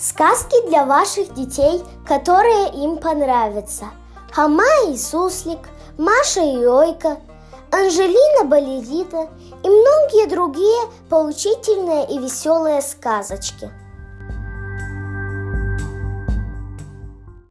Сказки для ваших детей, которые им понравятся. Хама и Суслик, Маша и Ойка, Анжелина Балерита и многие другие поучительные и веселые сказочки –